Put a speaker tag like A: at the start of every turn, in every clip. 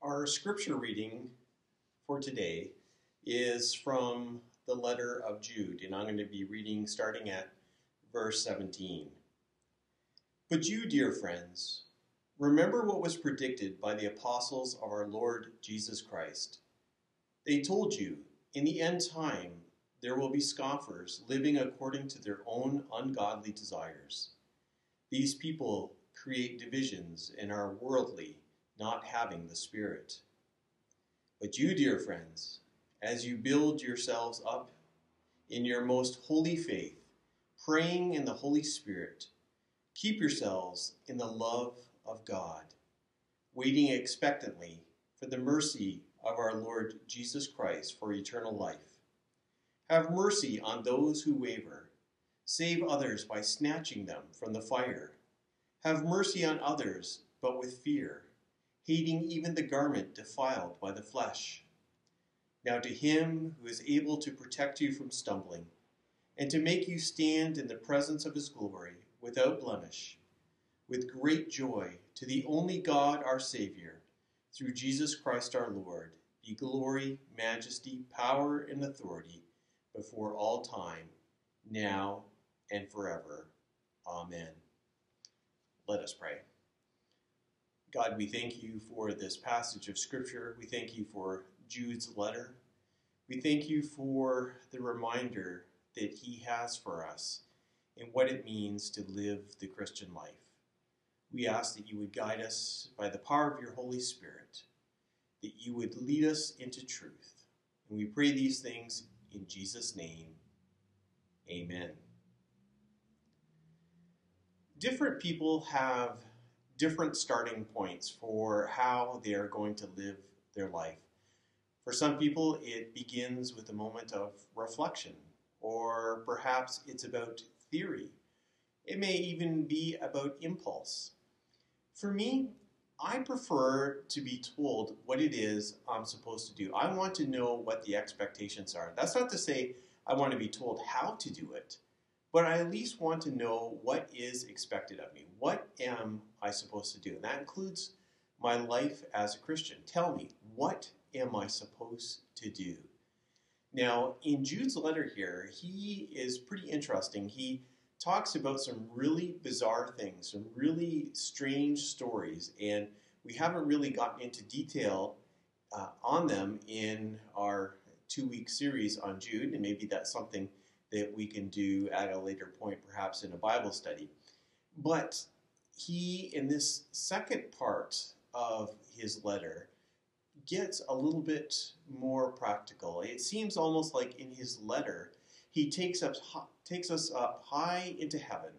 A: Our scripture reading for today is from the letter of Jude, and I'm going to be reading starting at verse 17. But you, dear friends, remember what was predicted by the apostles of our Lord Jesus Christ. They told you, in the end time, there will be scoffers living according to their own ungodly desires. These people create divisions and are worldly, not having the Spirit. But you, dear friends, as you build yourselves up in your most holy faith, praying in the Holy Spirit, keep yourselves in the love of God, waiting expectantly for the mercy of our Lord Jesus Christ for eternal life. Have mercy on those who waver. Save others by snatching them from the fire. Have mercy on others, but with fear, hating even the garment defiled by the flesh. Now to him who is able to protect you from stumbling, and to make you stand in the presence of his glory without blemish, with great joy, to the only God our Savior, through Jesus Christ our Lord, be glory, majesty, power, and authority before all time, now and forever. Amen. Let us pray. God, we thank you for this passage of Scripture. We thank you for Jude's letter. We thank you for the reminder that he has for us and what it means to live the Christian life. We ask that you would guide us by the power of your Holy Spirit, that you would lead us into truth. And we pray these things in Jesus' name. Amen. Different people have different starting points for how they are going to live their life. For some people, it begins with a moment of reflection, or perhaps it's about theory. It may even be about impulse. For me, I prefer to be told what it is I'm supposed to do. I want to know what the expectations are. That's not to say I want to be told how to do it, but I at least want to know what is expected of me. What am I supposed to do? And that includes my life as a Christian. Tell me, what am I supposed to do? Now, in Jude's letter here, he is pretty interesting. He talks about some really bizarre things, some really strange stories, and we haven't really gotten into detail uh, on them in our two week series on Jude, and maybe that's something that we can do at a later point, perhaps in a Bible study. But he, in this second part of his letter, gets a little bit more practical. It seems almost like in his letter, he takes us takes us up high into heaven,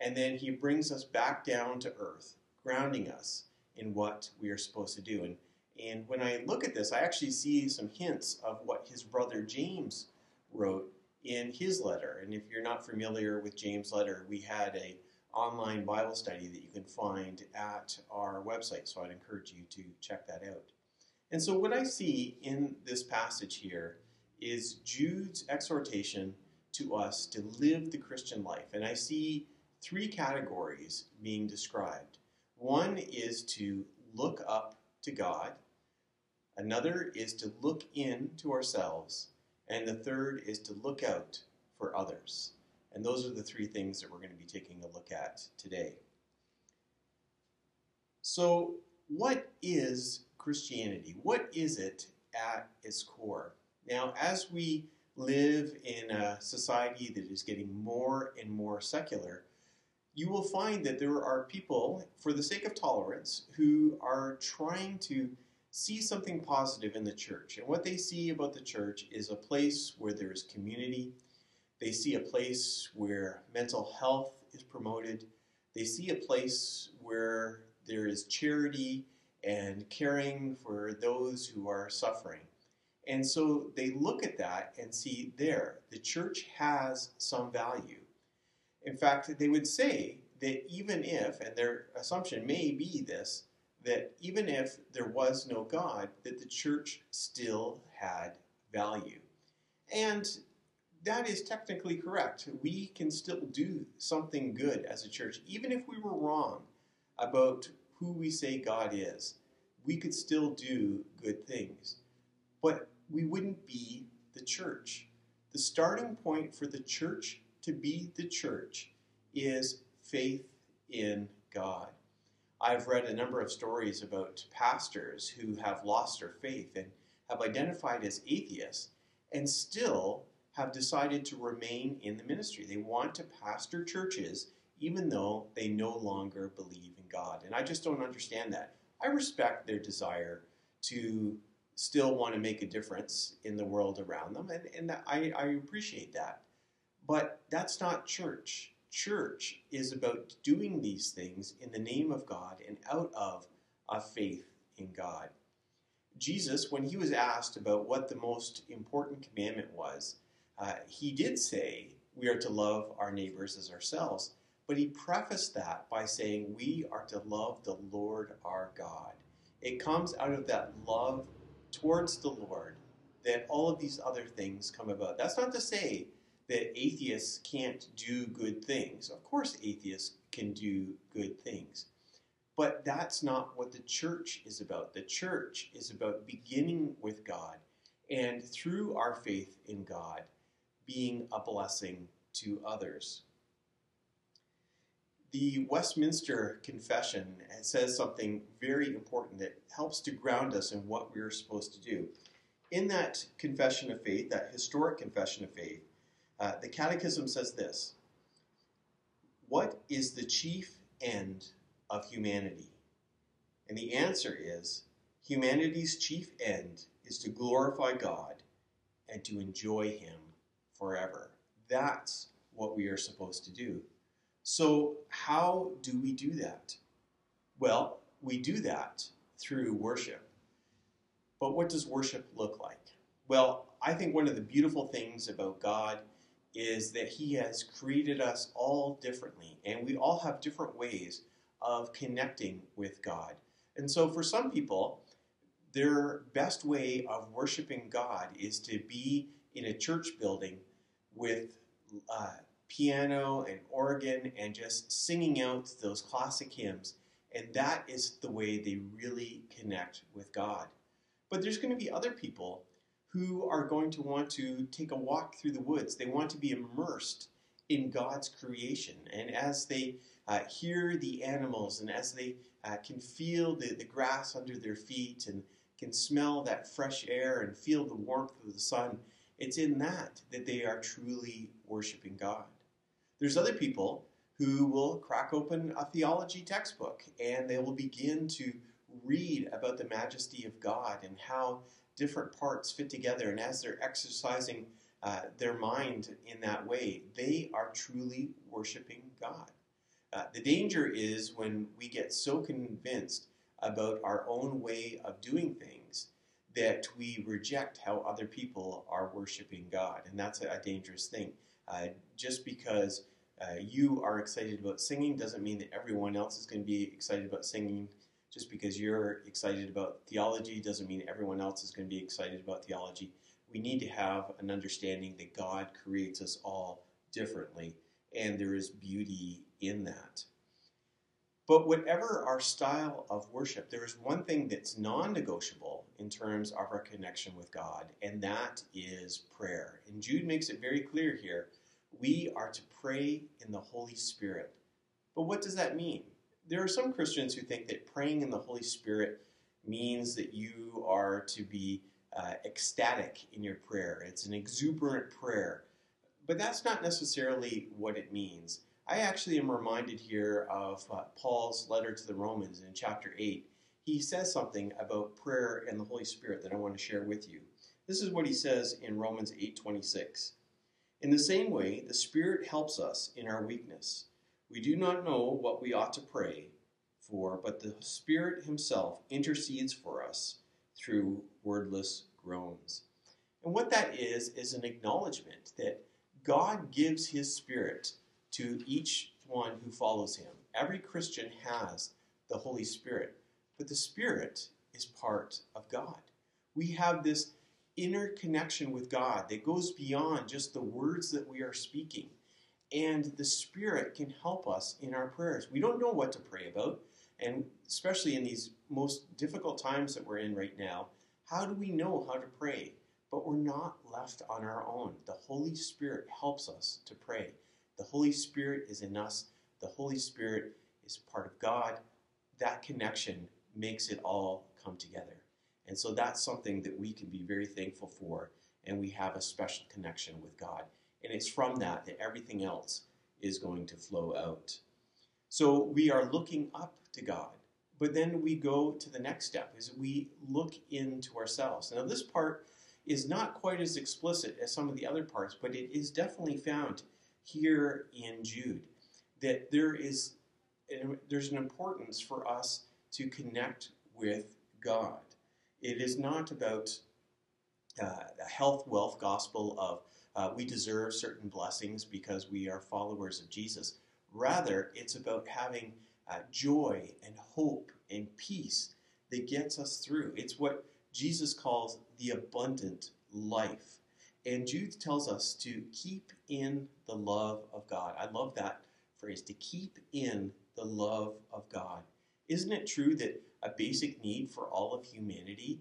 A: and then he brings us back down to earth, grounding us in what we are supposed to do. And and when I look at this, I actually see some hints of what his brother James wrote in his letter. And if you're not familiar with James' letter, we had a online Bible study that you can find at our website. So I'd encourage you to check that out. And so what I see in this passage here is Jude's exhortation to us to live the Christian life. And I see three categories being described. One is to look up to God, another is to look in to ourselves, and the third is to look out for others. And those are the three things that we're going to be taking a look at today. So, what is Christianity? What is it at its core? Now, as we live in a society that is getting more and more secular, you will find that there are people, for the sake of tolerance, who are trying to see something positive in the church. And what they see about the church is a place where there is community. They see a place where mental health is promoted. They see a place where there is charity and caring for those who are suffering. And so they look at that and see there, the church has some value. In fact, they would say that even if, and their assumption may be this, that even if there was no God, that the church still had value. And that is technically correct. We can still do something good as a church, even if we were wrong about who we say God is we could still do good things. But we wouldn't be the church. The starting point for the church to be the church is faith in God. I've read a number of stories about pastors who have lost their faith and have identified as atheists and still have decided to remain in the ministry. They want to pastor churches even though they no longer believe in God. And I just don't understand that. I respect their desire to still want to make a difference in the world around them, and, and I, I appreciate that. But that's not church. Church is about doing these things in the name of God and out of a faith in God. Jesus, when he was asked about what the most important commandment was, uh, he did say we are to love our neighbors as ourselves, but he prefaced that by saying we are to love the Lord our God. It comes out of that love towards the Lord that all of these other things come about. That's not to say that atheists can't do good things. Of course, atheists can do good things. But that's not what the church is about. The church is about beginning with God and through our faith in God, being a blessing to others. The Westminster Confession says something very important that helps to ground us in what we're supposed to do. In that confession of faith, that historic confession of faith, uh, the Catechism says this What is the chief end of humanity? And the answer is humanity's chief end is to glorify God and to enjoy Him forever. That's what we are supposed to do. So, how do we do that? Well, we do that through worship. But what does worship look like? Well, I think one of the beautiful things about God is that He has created us all differently, and we all have different ways of connecting with God. And so, for some people, their best way of worshiping God is to be in a church building with uh, piano and organ and just singing out those classic hymns. And that is the way they really connect with God. But there's going to be other people who are going to want to take a walk through the woods. They want to be immersed in God's creation. And as they uh, hear the animals and as they uh, can feel the, the grass under their feet and can smell that fresh air and feel the warmth of the sun, it's in that that they are truly worshiping God. There's other people who will crack open a theology textbook and they will begin to read about the majesty of God and how different parts fit together. And as they're exercising uh, their mind in that way, they are truly worshiping God. Uh, the danger is when we get so convinced about our own way of doing things that we reject how other people are worshiping God. And that's a, a dangerous thing. Uh, just because uh, you are excited about singing doesn't mean that everyone else is going to be excited about singing. Just because you're excited about theology doesn't mean everyone else is going to be excited about theology. We need to have an understanding that God creates us all differently, and there is beauty in that. But whatever our style of worship, there is one thing that's non negotiable in terms of our connection with God, and that is prayer. And Jude makes it very clear here we are to pray in the Holy Spirit. But what does that mean? There are some Christians who think that praying in the Holy Spirit means that you are to be uh, ecstatic in your prayer. It's an exuberant prayer. But that's not necessarily what it means. I actually am reminded here of uh, Paul's letter to the Romans in chapter 8. He says something about prayer and the Holy Spirit that I want to share with you. This is what he says in Romans 8:26. In the same way, the Spirit helps us in our weakness. We do not know what we ought to pray for, but the Spirit Himself intercedes for us through wordless groans. And what that is, is an acknowledgement that God gives His Spirit to each one who follows Him. Every Christian has the Holy Spirit, but the Spirit is part of God. We have this inner connection with God that goes beyond just the words that we are speaking. And the Spirit can help us in our prayers. We don't know what to pray about. And especially in these most difficult times that we're in right now, how do we know how to pray? But we're not left on our own. The Holy Spirit helps us to pray. The Holy Spirit is in us. The Holy Spirit is part of God. That connection makes it all come together. And so that's something that we can be very thankful for, and we have a special connection with God. And it's from that that everything else is going to flow out. So we are looking up to God. But then we go to the next step is we look into ourselves. Now this part is not quite as explicit as some of the other parts, but it is definitely found here in Jude that there is there's an importance for us to connect with God. It is not about a health, wealth gospel of uh, we deserve certain blessings because we are followers of Jesus. Rather, it's about having uh, joy and hope and peace that gets us through. It's what Jesus calls the abundant life. And Jude tells us to keep in the love of God. I love that phrase, to keep in the love of God. Isn't it true that a basic need for all of humanity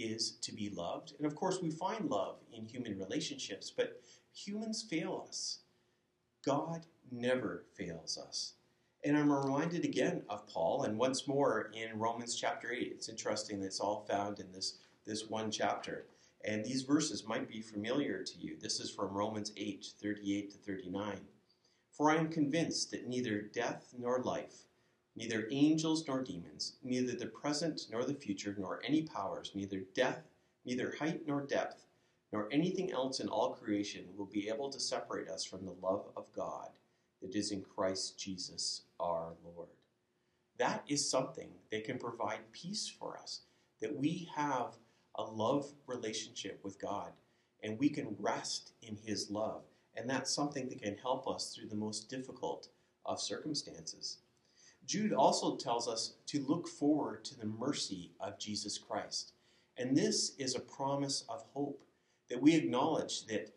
A: is to be loved? And of course, we find love in human relationships, but humans fail us. God never fails us. And I'm reminded again of Paul, and once more in Romans chapter 8. It's interesting that it's all found in this, this one chapter. And these verses might be familiar to you. This is from Romans 8 38 to 39. For I am convinced that neither death nor life, neither angels nor demons, neither the present nor the future, nor any powers, neither death, neither height nor depth, nor anything else in all creation will be able to separate us from the love of God that is in Christ Jesus our Lord. That is something that can provide peace for us, that we have a love relationship with God and we can rest in His love. And that's something that can help us through the most difficult of circumstances. Jude also tells us to look forward to the mercy of Jesus Christ. And this is a promise of hope that we acknowledge that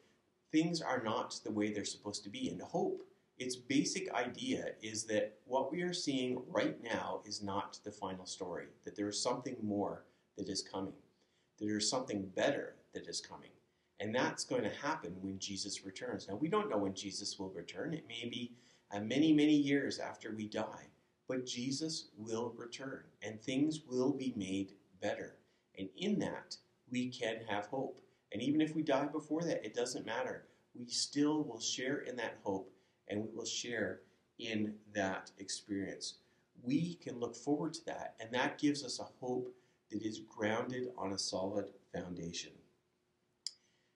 A: things are not the way they're supposed to be. And hope its basic idea is that what we are seeing right now is not the final story, that there is something more that is coming, that there is something better that is coming. And that's going to happen when Jesus returns. Now, we don't know when Jesus will return. It may be uh, many, many years after we die. But Jesus will return, and things will be made better. And in that, we can have hope. And even if we die before that, it doesn't matter. We still will share in that hope and we will share in that experience. We can look forward to that, and that gives us a hope that is grounded on a solid foundation.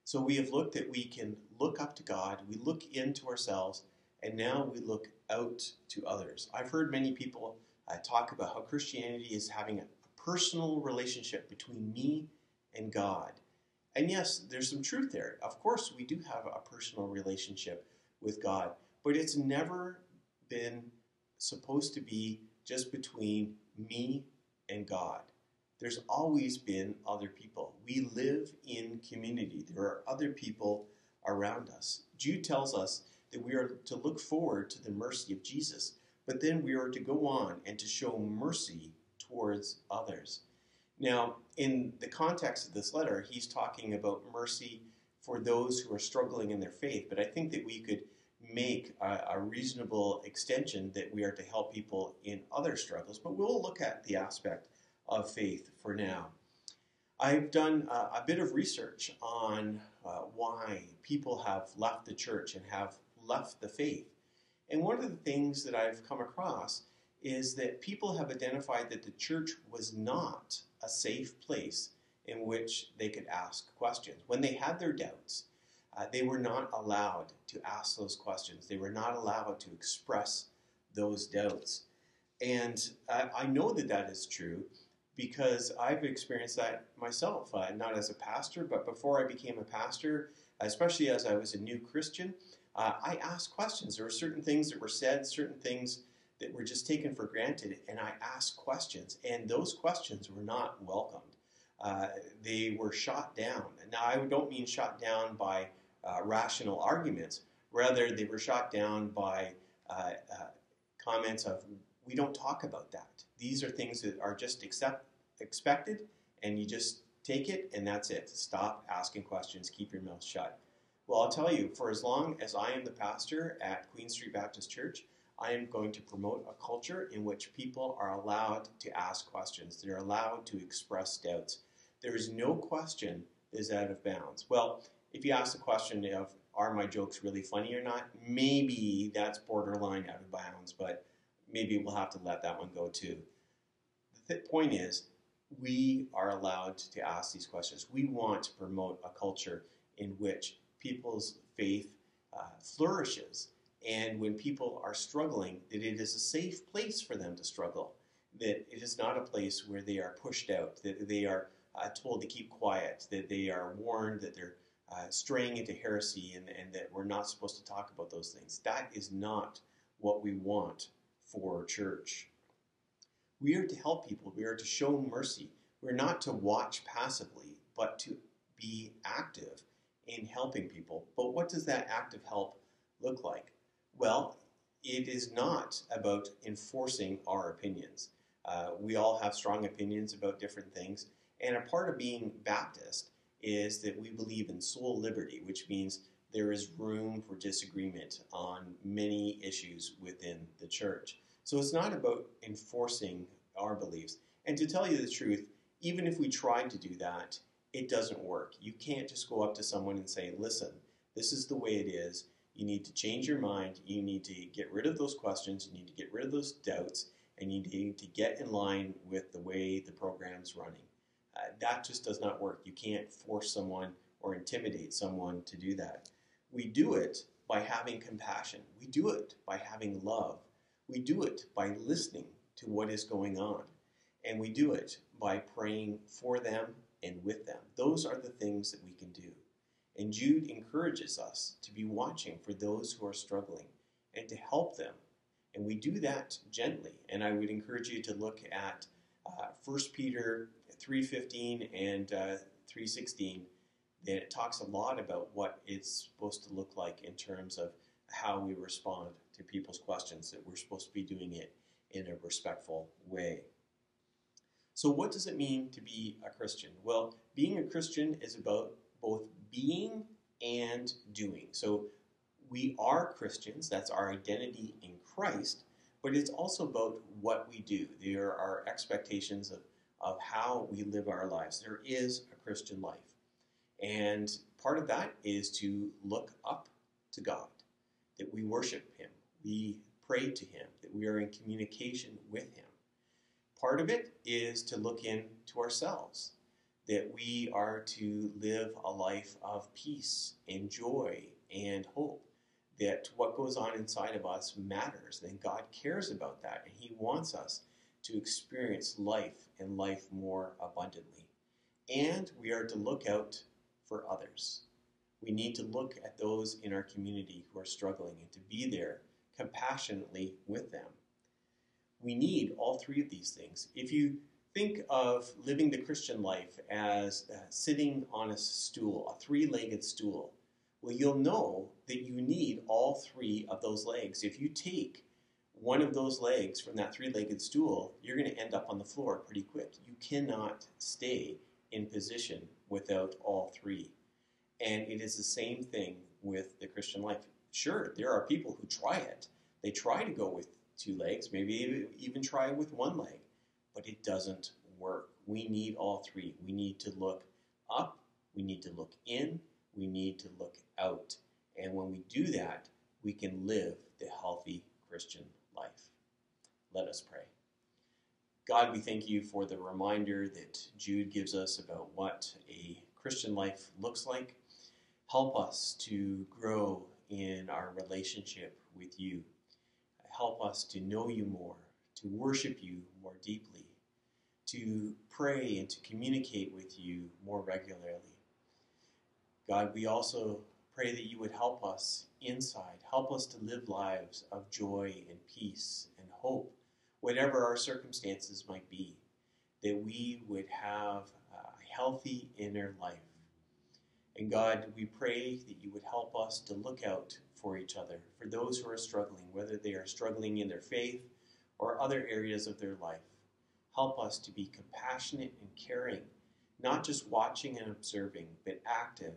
A: So we have looked that we can look up to God, we look into ourselves, and now we look out to others. I've heard many people uh, talk about how Christianity is having a, a personal relationship between me and God. And yes, there's some truth there. Of course, we do have a personal relationship with God but it's never been supposed to be just between me and God. There's always been other people. We live in community. There are other people around us. Jude tells us that we are to look forward to the mercy of Jesus, but then we are to go on and to show mercy towards others. Now, in the context of this letter, he's talking about mercy for those who are struggling in their faith, but I think that we could make a, a, reasonable extension that we are to help people in other struggles, but we'll look at the aspect of faith for now. I've done a bit of research on uh, why people have left the church and have left the faith. And one of the things that I've come across is that people have identified that the church was not a safe place in which they could ask questions. When they had their doubts, uh, they were not allowed to ask those questions. They were not allowed to express those doubts. And uh, I know that that is true because I've experienced that myself, uh, not as a pastor, but before I became a pastor, especially as I was a new Christian, uh, I asked questions. There were certain things that were said, certain things that were just taken for granted, and I asked questions, and those questions were not welcomed. Uh, they were shot down. Now, I don't mean shot down by uh, rational arguments. Rather, they were shot down by uh, uh, comments of, we don't talk about that. These are things that are just accept, expected, and you just take it, and that's it. Stop asking questions. Keep your mouth shut. Well, I'll tell you, for as long as I am the pastor at Queen Street Baptist Church, I am going to promote a culture in which people are allowed to ask questions. They're allowed to express doubts. There is no question that is out of bounds. Well, if you ask the question of, are my jokes really funny or not? Maybe that's borderline out of bounds, but maybe we'll have to let that one go too. The th- point is, we are allowed to ask these questions. We want to promote a culture in which people's faith uh, flourishes. And when people are struggling, that it is a safe place for them to struggle. That it is not a place where they are pushed out, that they are uh, told to keep quiet, that they are warned that they're uh, straying into heresy and, and that we're not supposed to talk about those things. That is not what we want for church. We are to help people, we are to show mercy. We're not to watch passively, but to be active in helping people. But what does that act of help look like? Well, it is not about enforcing our opinions. Uh, we all have strong opinions about different things, and a part of being Baptist is that we believe in soul liberty, which means there is room for disagreement on many issues within the church. So it's not about enforcing our beliefs. And to tell you the truth, even if we tried to do that, it doesn't work. You can't just go up to someone and say, listen, this is the way it is. You need to change your mind. You need to get rid of those questions. You need to get rid of those doubts. And you need to get in line with the way the program's running. Uh, that just does not work. You can't force someone or intimidate someone to do that. We do it by having compassion. We do it by having love. We do it by listening to what is going on. And we do it by praying for them and with them. Those are the things that we can do. And Jude encourages us to be watching for those who are struggling and to help them. And we do that gently. And I would encourage you to look at uh, 1 Peter 3.15 and uh, 3.16 that it talks a lot about what it's supposed to look like in terms of how we respond to people's questions, that we're supposed to be doing it in a respectful way. So, what does it mean to be a Christian? Well, being a Christian is about both being and doing. So, we are Christians, that's our identity in Christ, but it's also about what we do. There are expectations of, of how we live our lives. There is a Christian life. And part of that is to look up to God, that we worship Him, we pray to Him, that we are in communication with Him. Part of it is to look into ourselves, that we are to live a life of peace and joy and hope, that what goes on inside of us matters, and God cares about that, and He wants us to experience life and life more abundantly. And we are to look out for others. We need to look at those in our community who are struggling and to be there compassionately with them. We need all three of these things. If you think of living the Christian life as uh, sitting on a stool, a three legged stool, well, you'll know that you need all three of those legs. If you take one of those legs from that three legged stool, you're going to end up on the floor pretty quick. You cannot stay in position without all three. And it is the same thing with the Christian life. Sure, there are people who try it. They try to go with two legs, maybe even try with one leg, but it doesn't work. We need all three. We need to look up, we need to look in, we need to look out. And when we do that, we can live the healthy Christian life. Let us pray. God, we thank you for the reminder that Jude gives us about what a Christian life looks like. Help us to grow in our relationship with you. Help us to know you more, to worship you more deeply, to pray and to communicate with you more regularly. God, we also pray that you would help us inside, help us to live lives of joy and peace and hope whatever our circumstances might be, that we would have a healthy inner life. And God, we pray that you would help us to look out for each other, for those who are struggling, whether they are struggling in their faith or other areas of their life. Help us to be compassionate and caring, not just watching and observing, but active,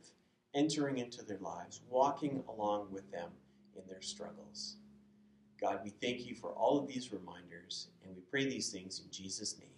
A: entering into their lives, walking along with them in their struggles. God, we thank you for all of these reminders, and we pray these things in Jesus' name.